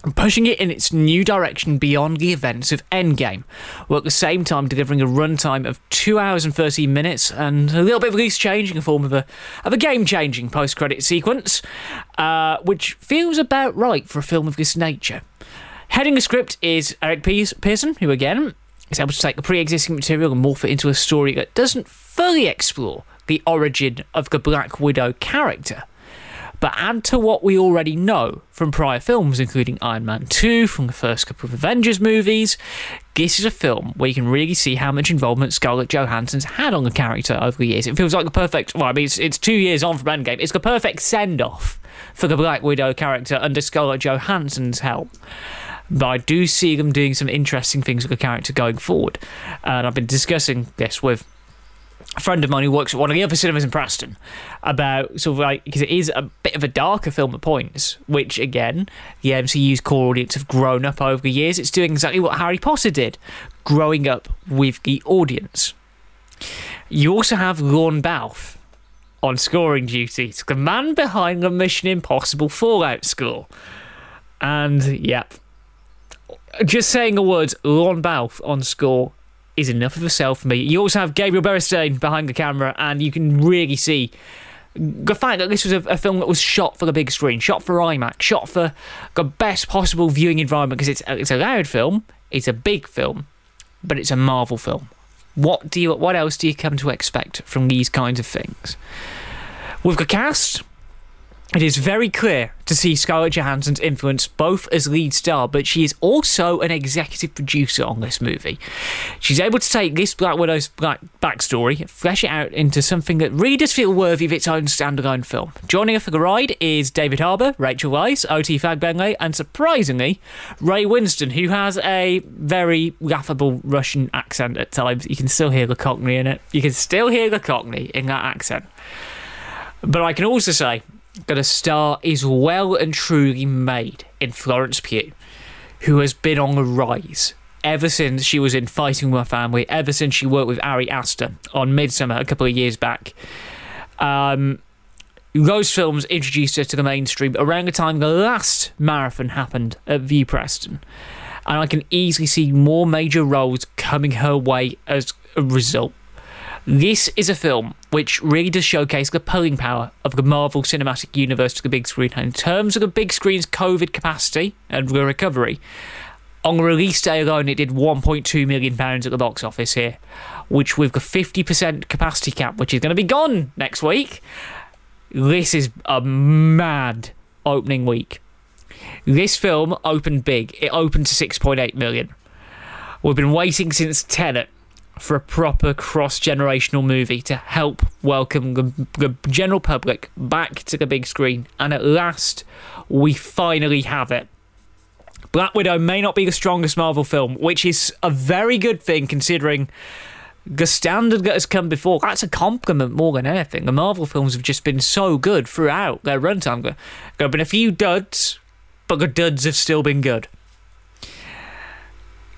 and pushing it in its new direction beyond the events of Endgame, while at the same time delivering a runtime of 2 hours and 13 minutes and a little bit of a loose change in the form of a, of a game changing post credit sequence, uh, which feels about right for a film of this nature. Heading the script is Eric Pearson, who again is able to take the pre existing material and morph it into a story that doesn't fully explore the origin of the Black Widow character, but add to what we already know from prior films, including Iron Man 2, from the first couple of Avengers movies. This is a film where you can really see how much involvement Scarlett Johansson's had on the character over the years. It feels like the perfect, well, I mean, it's, it's two years on from Endgame, it's the perfect send off for the Black Widow character under Scarlett Johansson's help but I do see them doing some interesting things with the character going forward. And I've been discussing this with a friend of mine who works at one of the other cinemas in Preston about sort of like because it is a bit of a darker film at points, which again the MCU's core audience have grown up over the years. It's doing exactly what Harry Potter did, growing up with the audience. You also have Lorne Balfe on scoring duty, the man behind the Mission Impossible Fallout score. And yep, just saying a word, Lorne Balfe on score is enough of a sell for me. You also have Gabriel Beristain behind the camera, and you can really see the fact that this was a, a, film that was shot for the big screen, shot for IMAX, shot for the best possible viewing environment because it's it's a loud film, it's a big film, but it's a Marvel film. what do you what else do you come to expect from these kinds of things? With the cast, it is very clear to see Scarlett Johansson's influence both as lead star, but she is also an executive producer on this movie. She's able to take this Black Widow's black backstory, flesh it out into something that really does feel worthy of its own standalone film. Joining her for the ride is David Harbour, Rachel Weisz, Oti Fagbenle, and surprisingly, Ray Winstone, who has a very laughable Russian accent at times. You can still hear the Cockney in it. You can still hear the Cockney in that accent. But I can also say that a star is well and truly made in Florence Pugh, who has been on the rise ever since she was in Fighting with My Family, ever since she worked with Ari Aster on Midsommar a couple of years back. Um, those films introduced her to the mainstream around the time the last marathon happened at Vue Preston. And I can easily see more major roles coming her way as a result. This is a film which really does showcase the pulling power of the Marvel Cinematic Universe to the big screen. And in terms of the big screen's COVID capacity and the recovery, on release day alone, it did £1.2 million at the box office here, which with the 50% capacity cap, which is going to be gone next week, this is a mad opening week. This film opened big. It opened to 6.8 million. We've been waiting since Tenet for a proper cross generational movie to help welcome the, the, general public back to the big screen. And at last, we finally have it. Black Widow may not be the strongest Marvel film, which is a very good thing considering the standard that has come before. That's a compliment more than anything. The Marvel films have just been so good throughout their runtime. There have been a few duds, but the duds have still been good.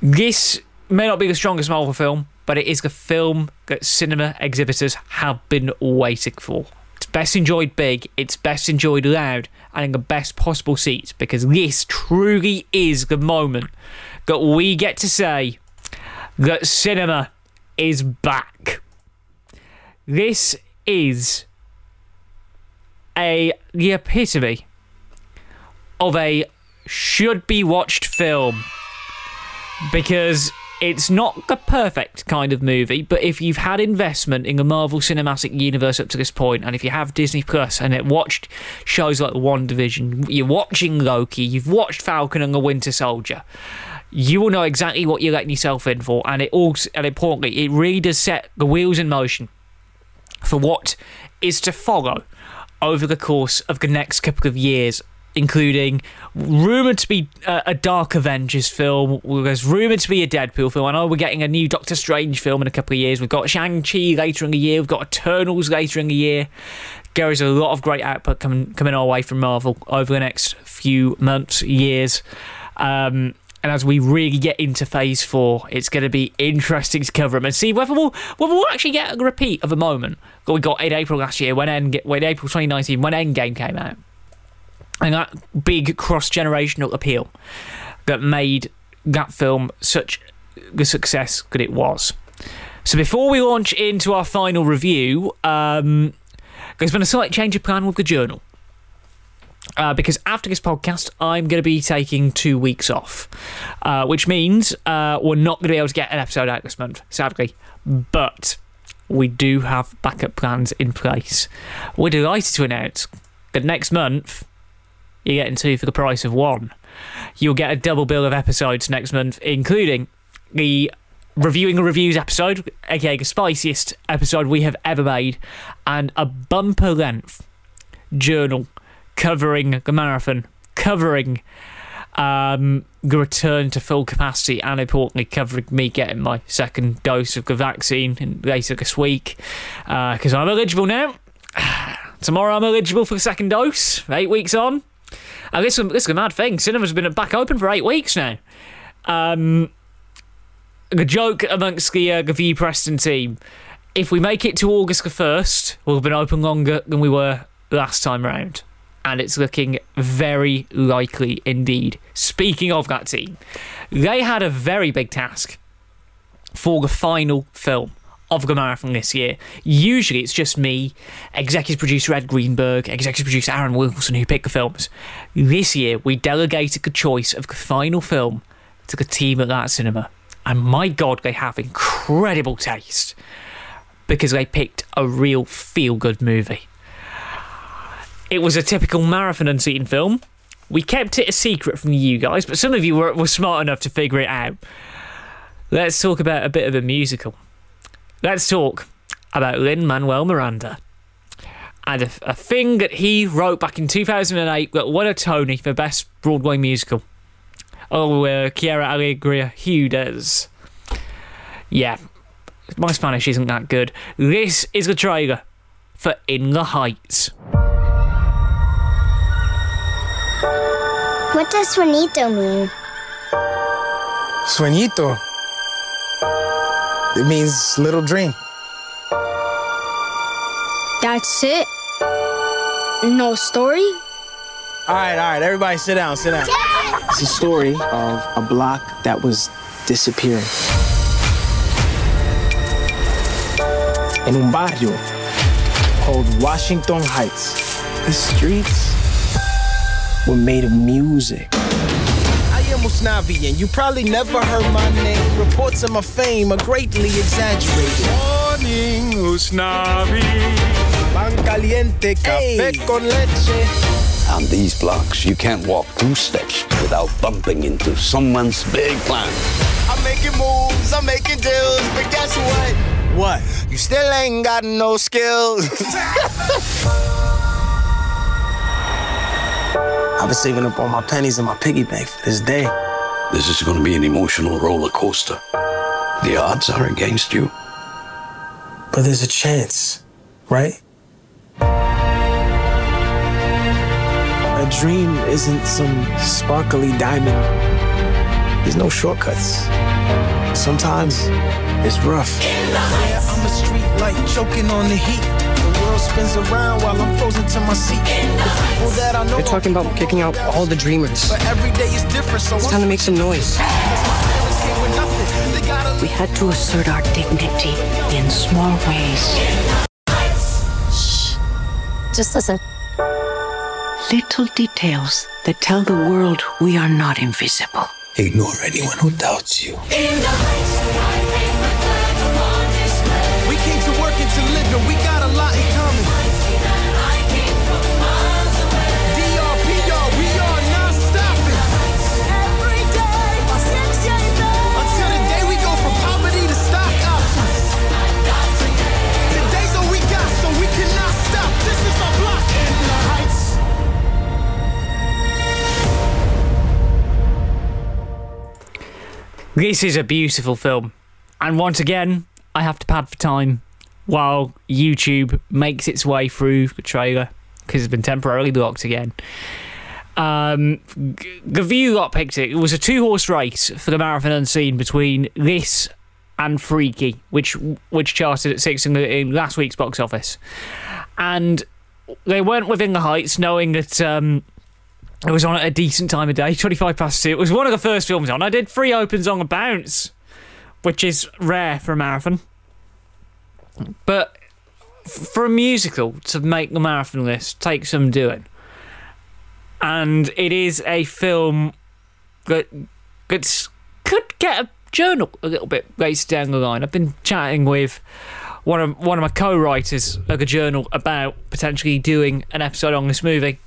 This may not be the strongest Marvel film, but it is the film that cinema exhibitors have been waiting for. It's best enjoyed big, it's best enjoyed loud, and in the best possible seats because this truly is the moment that we get to say that cinema is back. This is a the epitome of a should be watched film because it's not the perfect kind of movie, but if you've had investment in the Marvel Cinematic Universe up to this point, and if you have Disney Plus and it watched shows like WandaVision, you're watching Loki, you've watched Falcon and the Winter Soldier, you will know exactly what you're letting yourself in for, and it also, and importantly, it really does set the wheels in motion for what is to follow over the course of the next couple of years including rumored to be a, a, Dark Avengers film. There's rumored to be a Deadpool film. I know we're getting a new Doctor Strange film in a couple of years. We've got Shang-Chi later in the year. We've got Eternals later in the year. There is a lot of great output coming coming our way from Marvel over the next few months, years. Um, and as we really get into phase four, it's going to be interesting to cover them and see whether we'll, whether we'll actually get a repeat of a moment that we got in April last year when End, when April 2019 when Endgame came out and that big cross generational appeal that made that film such the success that it was. So before we launch into our final review, um, there's been a slight change of plan with the journal. Uh, because after this podcast, I'm going to be taking two weeks off, uh, which means uh, we're not going to be able to get an episode out this month, sadly. But we do have backup plans in place. We're delighted to announce that next month you're getting two for the price of one. You'll get a double bill of episodes next month, including the reviewing a reviews episode, aka the spiciest episode we have ever made, and a bumper length journal covering the marathon, covering um, the return to full capacity, and importantly, covering me getting my second dose of the vaccine later this week because uh, I'm eligible now. Tomorrow I'm eligible for the second dose, eight weeks on. And this, this is a mad thing. Cinema's been back open for eight weeks now. Um, the joke amongst the, uh, the Vue Preston team if we make it to August the 1st, we'll have been open longer than we were last time round. And it's looking very likely indeed. Speaking of that team, they had a very big task for the final film of the marathon this year. Usually it's just me, executive producer Ed Greenberg, executive producer Aaron Wilson who pick the films. This year we delegated the choice of the final film to the team at that cinema. And my God, they have incredible incredible taste because they picked a real feel good movie. It was a typical marathon unseen film. We kept it a secret from you guys, but some of you were, were smart enough to figure it out. Let's talk about a bit of a musical. Let's talk about Lin Manuel Miranda and a, a thing that he wrote back in 2008 that won a Tony for Best Broadway Musical. Oh, uh, Quiara Alegría Hudes. Yeah, my Spanish isn't that good. This is the trailer for In the Heights. What does sueñito mean? Sueñito. It means little dream. That's it? No story? All right, all right, everybody sit down, sit down. It's a story of a block that was disappearing. In un barrio called Washington Heights. The streets were made of music. I am and you probably never heard my name. Reports of my fame are greatly exaggerated. Morning, Usnavi. Pan caliente, café con leche. On these blocks, you can't walk two steps without bumping into someone's big plan. I'm making moves, I'm making deals, but guess what? What? You still ain't got no skills. I've been saving up all my pennies in my piggy bank for this day. This is going to be an emotional roller coaster. The odds are against you. But there's a chance, right? A dream isn't some sparkly diamond. There's no shortcuts. Sometimes it's rough. Yeah, I'm a street light choking on the heat. The world spins around while I'm frozen to my seat. The people that I know They're talking about kicking out all the dreamers. But every day is different, so It's time to make some noise. We had to assert our dignity in small ways. Shh. Just listen. Little details that tell the world we are not invisible. Ignore anyone who doubts you. This is a beautiful film. And once again, I have to pad for time while YouTube makes its way through the trailer because it's been temporarily blocked again. Um, G- Gavue got picked it. It was a two horse race for the Marathon Unseen between this and Freaky, which which charted at six in, the, in last week's box office. And they weren't within the heights, knowing that um, it was on at a decent time of day, 25 past two. It was one of the first films on. I did three opens on a bounce, which is rare for a marathon. But for a musical to make the marathon list takes some doing. And it is a film that that's, could get a journal a little bit later down the line. I've been chatting with one of one of my co-writers of a journal about potentially doing an episode on this movie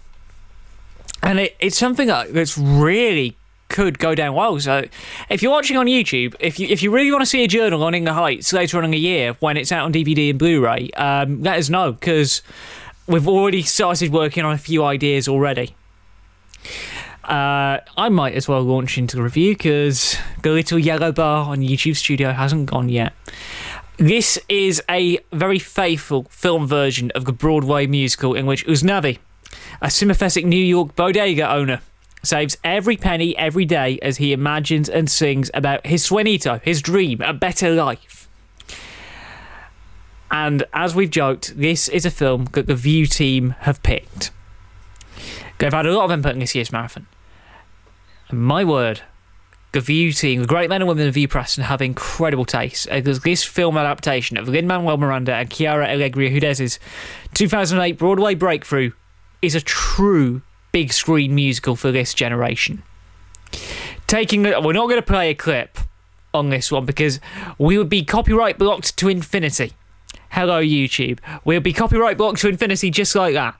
and it, it's something that, that's really could go down well. So, if you're watching on YouTube, if you if you really want to see a journal on In the Heights later on in the year when it's out on DVD and Blu-ray, um, let us know because we've already started working on a few ideas already. Uh, I might as well launch into the review because the little yellow bar on YouTube Studio hasn't gone yet. This is a very faithful film version of the Broadway musical in which Usnavi, a sympathetic New York bodega owner, saves every penny every day as he imagines and sings about his sueñito, his dream, a better life. And as we've joked, this is a film that the Vue team have picked. They've had a lot of input in this year's marathon. And my word, the Vue team, the great men and women of Vue Preston have incredible taste. Uh, because this film adaptation of Lin Manuel Miranda and Quiara Alegría Hudes's 2008 Broadway breakthrough is a true big screen musical for this generation. Taking, the, we're not going to play a clip on this one because we would be copyright blocked to infinity. Hello, YouTube. We'll be copyright blocked to infinity just like that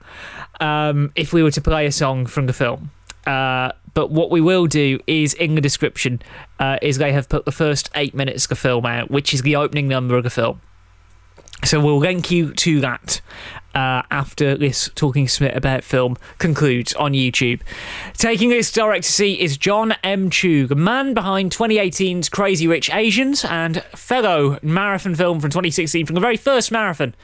um, if we were to play a song from the film. Uh, but what we will do is in the description uh, is they have put the first eight minutes of the film out, which is the opening number of the film. So we'll link you to that uh, after this Talking Smith about film concludes on YouTube. Taking this direct to see is John M. Chu, the man behind 2018's Crazy Rich Asians and fellow marathon film from 2016 from the very first marathon.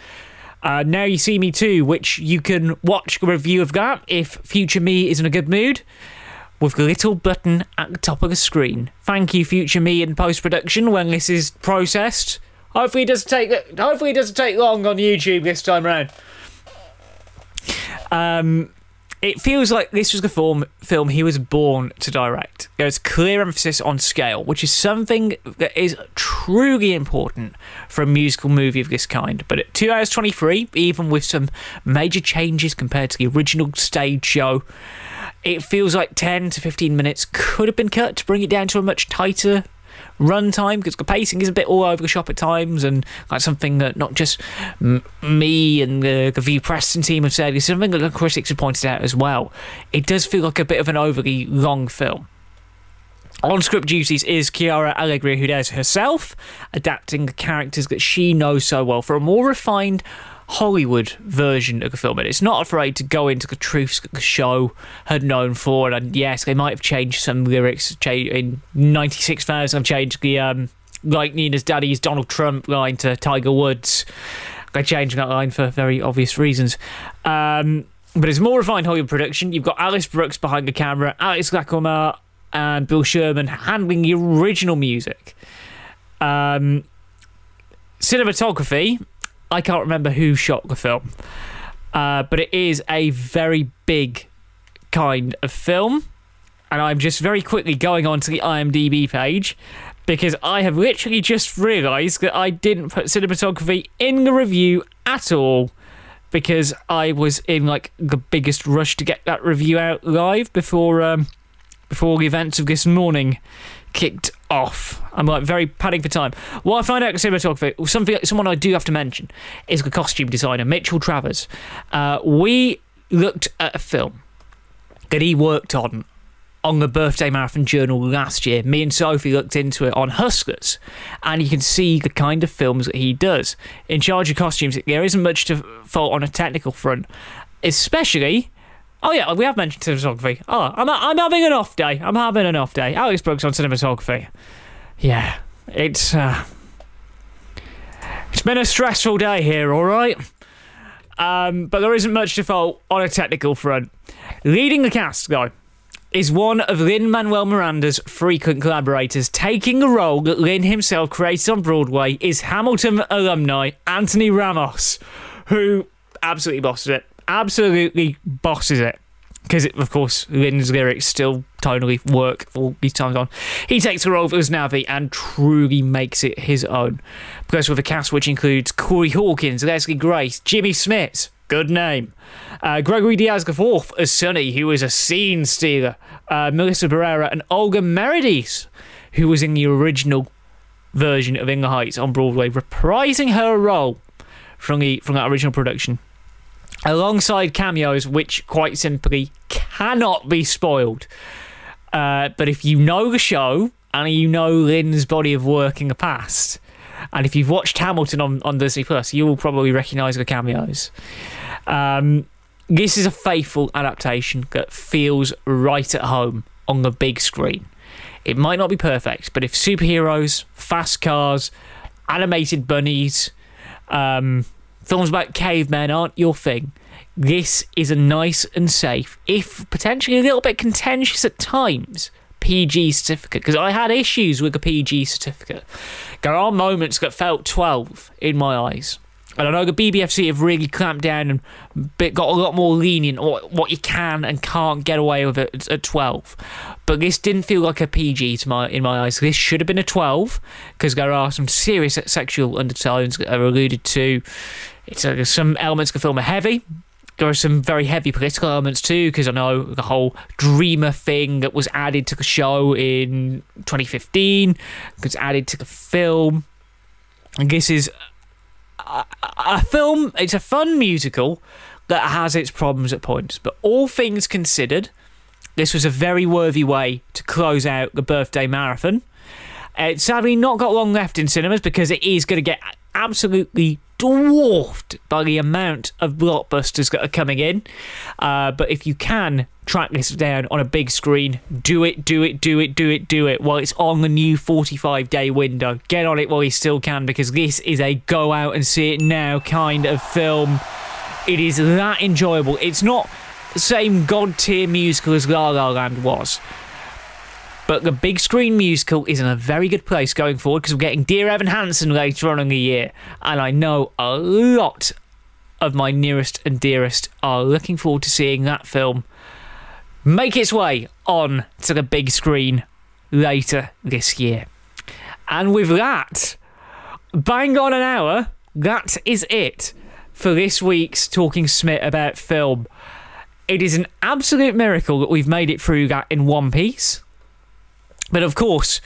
Uh, now You See Me Too, which you can watch a review of that if future me is in a good mood with the little button at the top of the screen. Thank you, future me in post production when this is processed. Hopefully it doesn't take hopefully it doesn't take long on YouTube this time around. Um, it feels like this was the form film he was born to direct. There's clear emphasis on scale, which is something that is truly important for a musical movie of this kind. But at 2 hours 23, even with some major changes compared to the original stage show, it feels like 10 to 15 minutes could have been cut to bring it down to a much tighter runtime because the pacing is a bit all over the shop at times and like something that not just m- me and the, the Vue Preston team have said, it's something that the critics have pointed out as well. It does feel like a bit of an overly long film. On script duties is Quiara Alegría, who does herself, adapting the characters that she knows so well for a more refined Hollywood version of the film. And it's not afraid to go into the truths that the show had known for. And yes, they might have changed some lyrics. In 96,000, I've changed the, um, like Nina's daddy's Donald Trump line to Tiger Woods. They changed that line for very obvious reasons. Um, but it's more refined Hollywood production. You've got Alice Brooks behind the camera, Alex Lacamoire and Bill Sherman handling the original music. Um, cinematography I can't remember who shot the film, uh, but it is a very big kind of film. And I'm just very quickly going on to the IMDb page because I have literally just realised that I didn't put cinematography in the review at all because I was in like the biggest rush to get that review out live before um, before the events of this morning kicked off. I'm like very padding for time. What I find out cinematography, something, someone I do have to mention, is the costume designer Mitchell Travers. Uh, we looked at a film that he worked on on the Birthday Marathon Journal last year. Me and Sophie looked into it on Hustlers, and you can see the kind of films that he does. In charge of costumes, there isn't much to fault on a technical front, especially Oh yeah, we have mentioned cinematography. Oh, I'm I'm having an off day. I'm having an off day. Alex Brooks on cinematography. Yeah, it's uh, it's been a stressful day here. All right. Um, but there isn't much to fault on a technical front. Leading the cast, though, is one of Lin Manuel Miranda's frequent collaborators. Taking a role that Lin himself created on Broadway is Hamilton alumni Anthony Ramos, who absolutely bosses it absolutely bosses it. Because, of course, Lin's lyrics still tonally work all these times on. He takes the role of Usnavi and truly makes it his own. Because with a cast which includes Corey Hawkins, Leslie Grace, Jimmy Smits, good name, uh, Gregory Diaz IV as Sonny, who was a scene stealer, uh, Melissa Barrera, and Olga Merediz, who was in the original version of In the Heights on Broadway, reprising her role from the from that original production alongside cameos which quite simply cannot be spoiled. Uh, but if you know the show and you know Lin's body of work in the past, and if you've watched Hamilton on, on Disney Plus, you will probably recognise the cameos. Um, this is a faithful adaptation that feels right at home on the big screen. It might not be perfect, but if superheroes, fast cars, animated bunnies, um, films about cavemen aren't your thing, this is a nice and safe, if potentially a little bit contentious at times, PG certificate. Because I had issues with the PG certificate. There are moments that felt 12 in my eyes. I know the BBFC have really clamped down and got a lot more lenient on what you can and can't get away with at, at 12. But this didn't feel like a PG to my in my eyes. This should have been a 12 because there are some serious sexual undertones that are alluded to. It's uh, some elements of the film are heavy. there are some very heavy political elements too, because I know the whole Dreamer thing that was added to the show in 2015 was added to the film. And this is a, film, it's a fun musical that has its problems at points, but all things considered, this was a very worthy way to close out the birthday marathon. Uh, it's sadly not got long left in cinemas because it is going to get absolutely dwarfed by the amount of blockbusters that are coming in. Uh, but if you can track this down on a big screen, do it, do it, do it, do it, do it while it's on the new 45 day window. Get on it while you still can because this is a go out and see it now kind of film. It is that enjoyable. It's not the same god tier musical as La La Land was. But the big screen musical is in a very good place going forward because we're getting Dear Evan Hansen later on in the year. And I know a lot of my nearest and dearest are looking forward to seeing that film make its way on to the big screen later this year. And with that, bang on an hour, that is it for this week's Talking Smith about film. It is an absolute miracle that we've made it through that in one piece. But of course,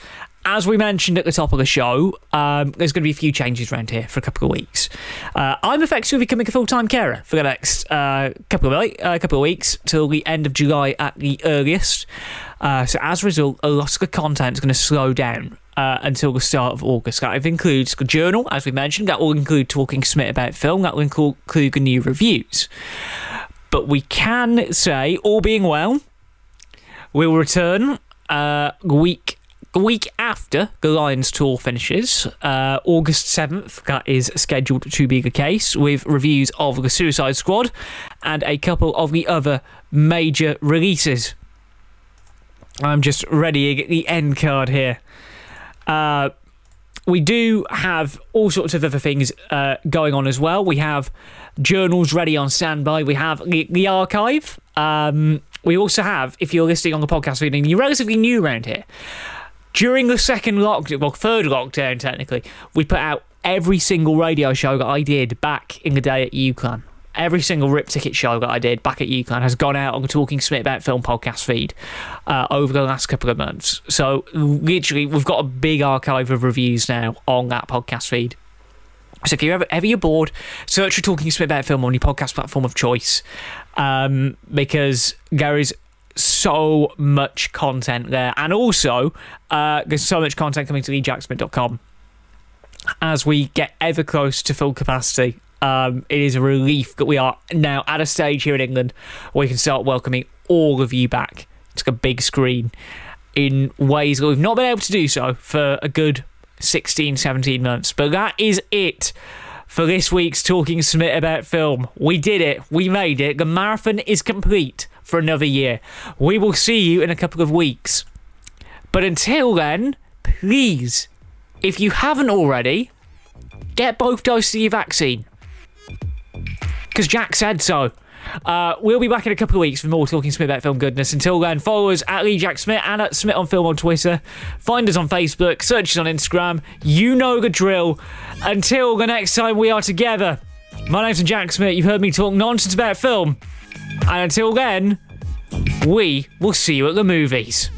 as we mentioned at the top of the show, um, there's going to be a few changes around here for a couple of weeks. Uh, I'm effectively becoming a full time carer for the next uh, couple of uh, couple of weeks till the end of July at the earliest. Uh, so as a result, a lot of the content is going to slow down. Uh, until the start of August. That includes the journal, as we mentioned. That will include talking Smith about film. That will include, include the new reviews. But we can say, all being well, we'll return uh, week week after the Lions tour finishes, uh, August 7th, that is scheduled to be the case, with reviews of The Suicide Squad and a couple of the other major releases. I'm just ready to get the end card here. Uh, we do have all sorts of other things uh, going on as well. We have journals ready on standby. We have the, the archive. Um, we also have, if you're listening on the podcast feed and you're relatively new around here, during the second lockdown, well, third lockdown technically, we put out every single radio show that I did back in the day at UCLan. Every single Rip Ticket show that I did back at UCLan has gone out on the Talking Smith About Film podcast feed uh, over the last couple of months. So, literally, we've got a big archive of reviews now on that podcast feed. So if you're ever, ever you're bored, search for Talking Smith About Film on your podcast platform of choice um, because there is so much content there. And also, uh, there's so much content coming to leejacksmith.com. As we get ever close to full capacity, um, it is a relief that we are now at a stage here in England where we can start welcoming all of you back to the big screen in ways that we've not been able to do so for a good 16, 17 months. But that is it for this week's Talking Smith about film. We did it. We made it. The marathon is complete for another year. We will see you in a couple of weeks. But until then, please, if you haven't already, get both doses of your vaccine. Because Jack said so. Uh, we'll be back in a couple of weeks for more Talking Smith about film goodness. Until then, follow us at Lee Jack Smith and at Smith on Film on Twitter. Find us on Facebook, search us on Instagram. You know the drill. Until the next time we are together, my name's Jack Smith. You've heard me talk nonsense about film. And until then, we will see you at the movies.